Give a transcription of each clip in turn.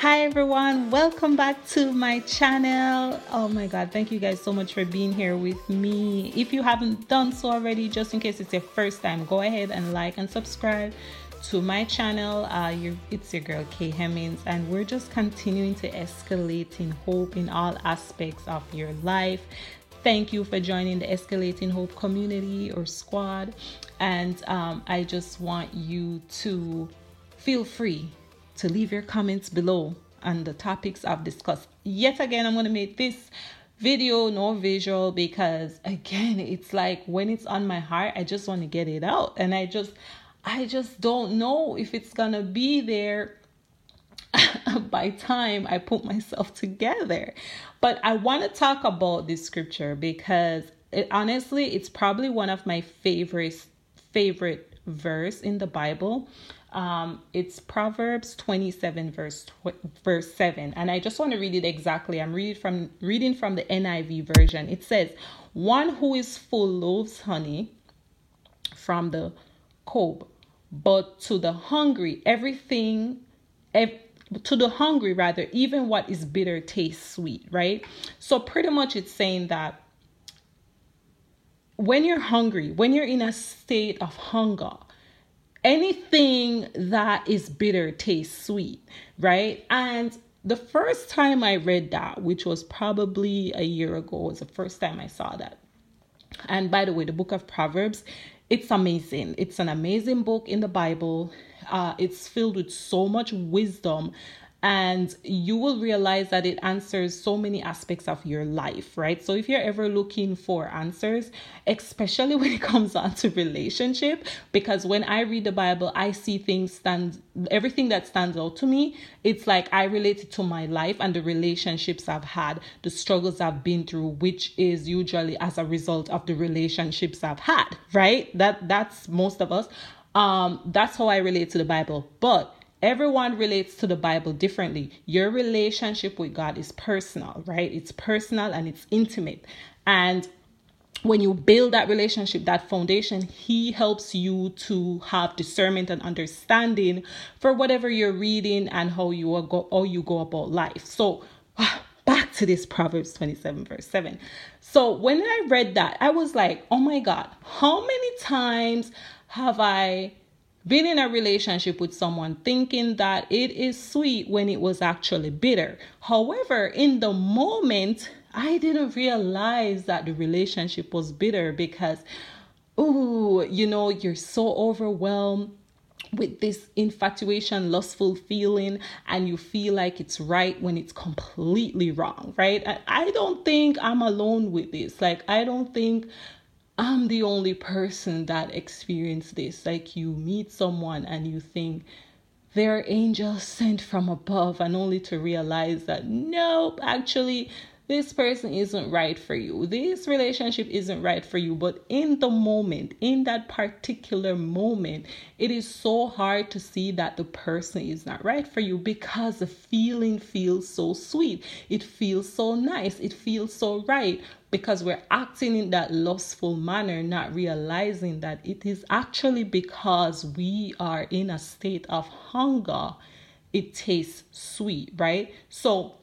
Hi everyone, welcome back to my channel. Oh my god, thank you guys so much for being here with me. If you haven't done so already, just in case it's your first time, go ahead and like and subscribe to my channel. Uh, it's your girl Kay Hemmings, and we're just continuing to escalate in hope in all aspects of your life. Thank you for joining the Escalating Hope community or squad, and um, I just want you to feel free to leave your comments below on the topics I've discussed. Yet again, I'm going to make this video no visual because again it's like when it's on my heart i just want to get it out. And i just i just don't know if it's gonna be there by time i put myself together. But i want to talk about this scripture because it, honestly it's probably one of my favorite favorite verse in the bible um, it's Proverbs 27 verse verse 7 and I just want to read it exactly. I'm reading from reading from the NIV version. It says, "One who is full loves honey from the comb, but to the hungry everything ev- to the hungry rather even what is bitter tastes sweet, right? So pretty much it's saying that when you're hungry, when you're in a state of hunger, anything that is bitter tastes sweet, right? And the first time I read that, which was probably a year ago, was the first time I saw that. And by the way, the book of Proverbs, it's amazing. It's an amazing book in the Bible. Uh, it's filled with so much wisdom and you will realize that it answers so many aspects of your life, right? So if you're ever looking for answers, especially when it comes on to relationship, because when I read the Bible, I see things stand everything that stands out to me, it's like I relate it to my life and the relationships I've had, the struggles I've been through, which is usually as a result of the relationships I've had, right? That that's most of us. Um, that's how I relate to the Bible. But Everyone relates to the Bible differently. Your relationship with God is personal, right? It's personal and it's intimate. And when you build that relationship, that foundation, He helps you to have discernment and understanding for whatever you're reading and how you go how you go about life. So ah, back to this Proverbs 27, verse 7. So when I read that, I was like, oh my God, how many times have I been in a relationship with someone thinking that it is sweet when it was actually bitter. However, in the moment, I didn't realize that the relationship was bitter because, oh, you know, you're so overwhelmed with this infatuation, lustful feeling, and you feel like it's right when it's completely wrong, right? I don't think I'm alone with this. Like, I don't think I'm the only person that experienced this. Like you meet someone and you think they're angels sent from above, and only to realize that nope, actually, this person isn't right for you. This relationship isn't right for you. But in the moment, in that particular moment, it is so hard to see that the person is not right for you because the feeling feels so sweet. It feels so nice. It feels so right because we're acting in that lustful manner, not realizing that it is actually because we are in a state of hunger. It tastes sweet, right? So,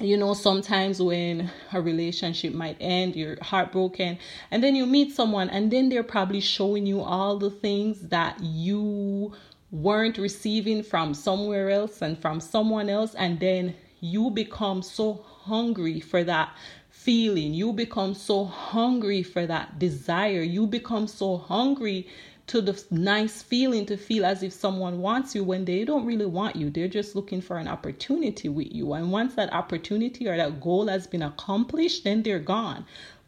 you know sometimes when a relationship might end you're heartbroken and then you meet someone and then they're probably showing you all the things that you weren't receiving from somewhere else and from someone else and then you become so hungry for that feeling. You become so hungry for that desire. You become so hungry to the nice feeling to feel as if someone wants you when they don't really want you. They're just looking for an opportunity with you. And once that opportunity or that goal has been accomplished, then they're gone.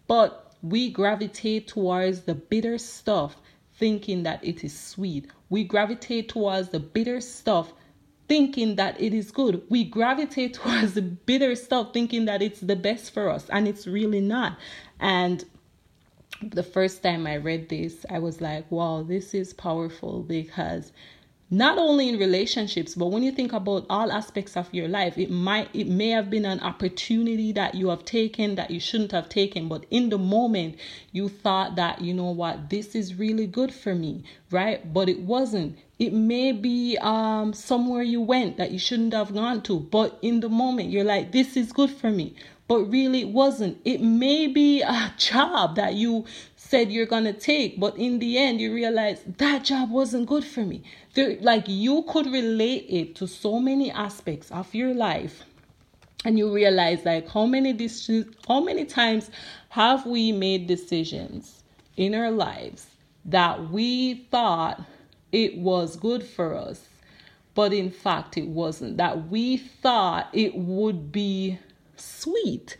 But we gravitate towards the bitter stuff thinking that it is sweet. We gravitate towards the bitter stuff thinking that it is good. We gravitate towards the bitter stuff thinking that it's the best for us and it's really not. And the first time I read this, I was like, wow, this is powerful because not only in relationships but when you think about all aspects of your life it might it may have been an opportunity that you have taken that you shouldn't have taken but in the moment you thought that you know what this is really good for me right but it wasn't it may be um, somewhere you went that you shouldn't have gone to, but in the moment you're like, this is good for me. But really, it wasn't. It may be a job that you said you're gonna take, but in the end, you realize that job wasn't good for me. There, like you could relate it to so many aspects of your life and you realize like how many decisions how many times have we made decisions in our lives that we thought it was good for us, but in fact it wasn't. That we thought it would be sweet,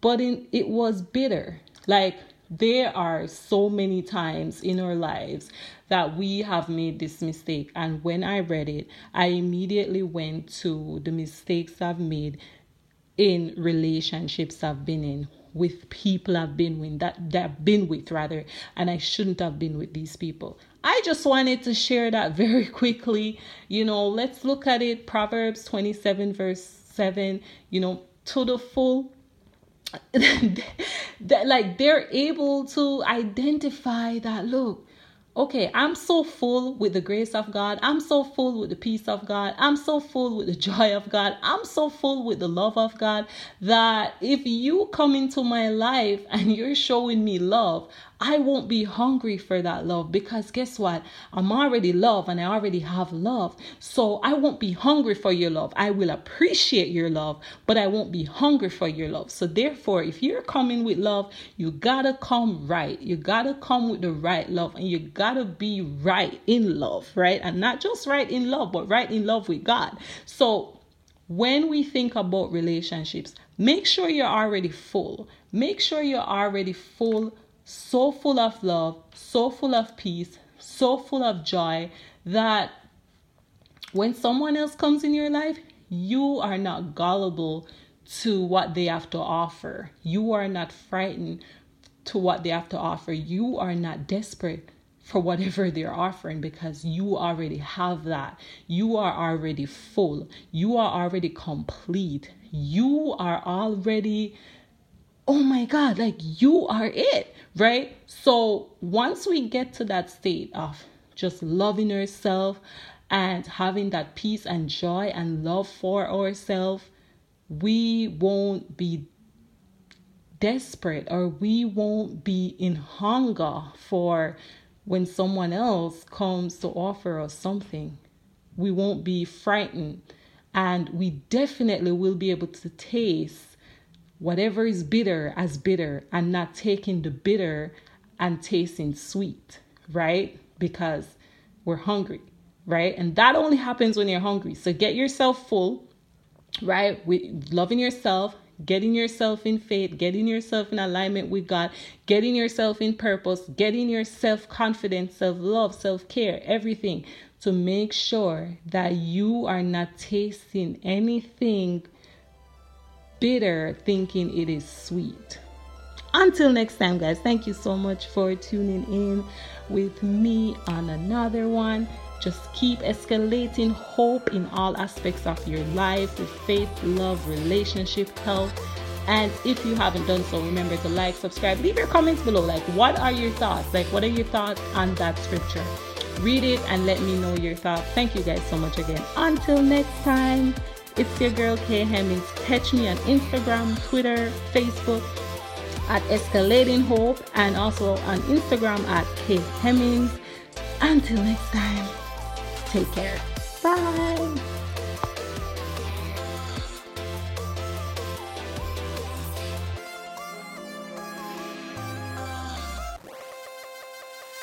but in, it was bitter. Like there are so many times in our lives that we have made this mistake. And when I read it, I immediately went to the mistakes I've made in relationships I've been in with people I've been with that that I've been with rather and I shouldn't have been with these people. I just wanted to share that very quickly. You know, let's look at it Proverbs 27 verse 7, you know, to the full that like they're able to identify that look okay, I'm so full with the grace of God. I'm so full with the peace of God. I'm so full with the joy of God. I'm so full with the love of God that if you come into my life and you're showing me love, I won't be hungry for that love because guess what? I'm already loved and I already have love. So I won't be hungry for your love. I will appreciate your love, but I won't be hungry for your love. So therefore, if you're coming with love, you gotta come right. You gotta come with the right love and you gotta be right in love, right? And not just right in love, but right in love with God. So when we think about relationships, make sure you're already full. Make sure you're already full so full of love, so full of peace, so full of joy that when someone else comes in your life, you are not gullible to what they have to offer. You are not frightened to what they have to offer. You are not desperate for whatever they're offering because you already have that. You are already full. You are already complete. You are already oh my God, like you are it, right? So once we get to that state of just loving yourself and having that peace and joy and love for ourselves, we won't be desperate or we won't be in hunger for when someone else comes to offer us something. We won't be frightened and we definitely will be able to taste whatever is bitter as bitter and not taking the bitter and tasting sweet, right? Because we're hungry, right? And that only happens when you're hungry. So get yourself full, right? With loving yourself, getting yourself in faith, getting yourself in alignment with God, getting yourself in purpose, getting your self confidence, self love, self care, everything to make sure that you are not tasting anything bitter thinking it is sweet. Until next time, guys, thank you so much for tuning in with me on another one. Just keep escalating hope in all aspects of your life with faith, love, relationship, health. And if you haven't done so, remember to like, subscribe, leave your comments below. Like, what are your thoughts? Like, what are your thoughts on that scripture? Read it and let me know your thoughts. Thank you guys so much again. Until next time. It's your girl Kay Hemmings. Catch me on Instagram, Twitter, Facebook at Escalating Hope and also on Instagram at Kay Hemmings. Until next time, take care. Bye.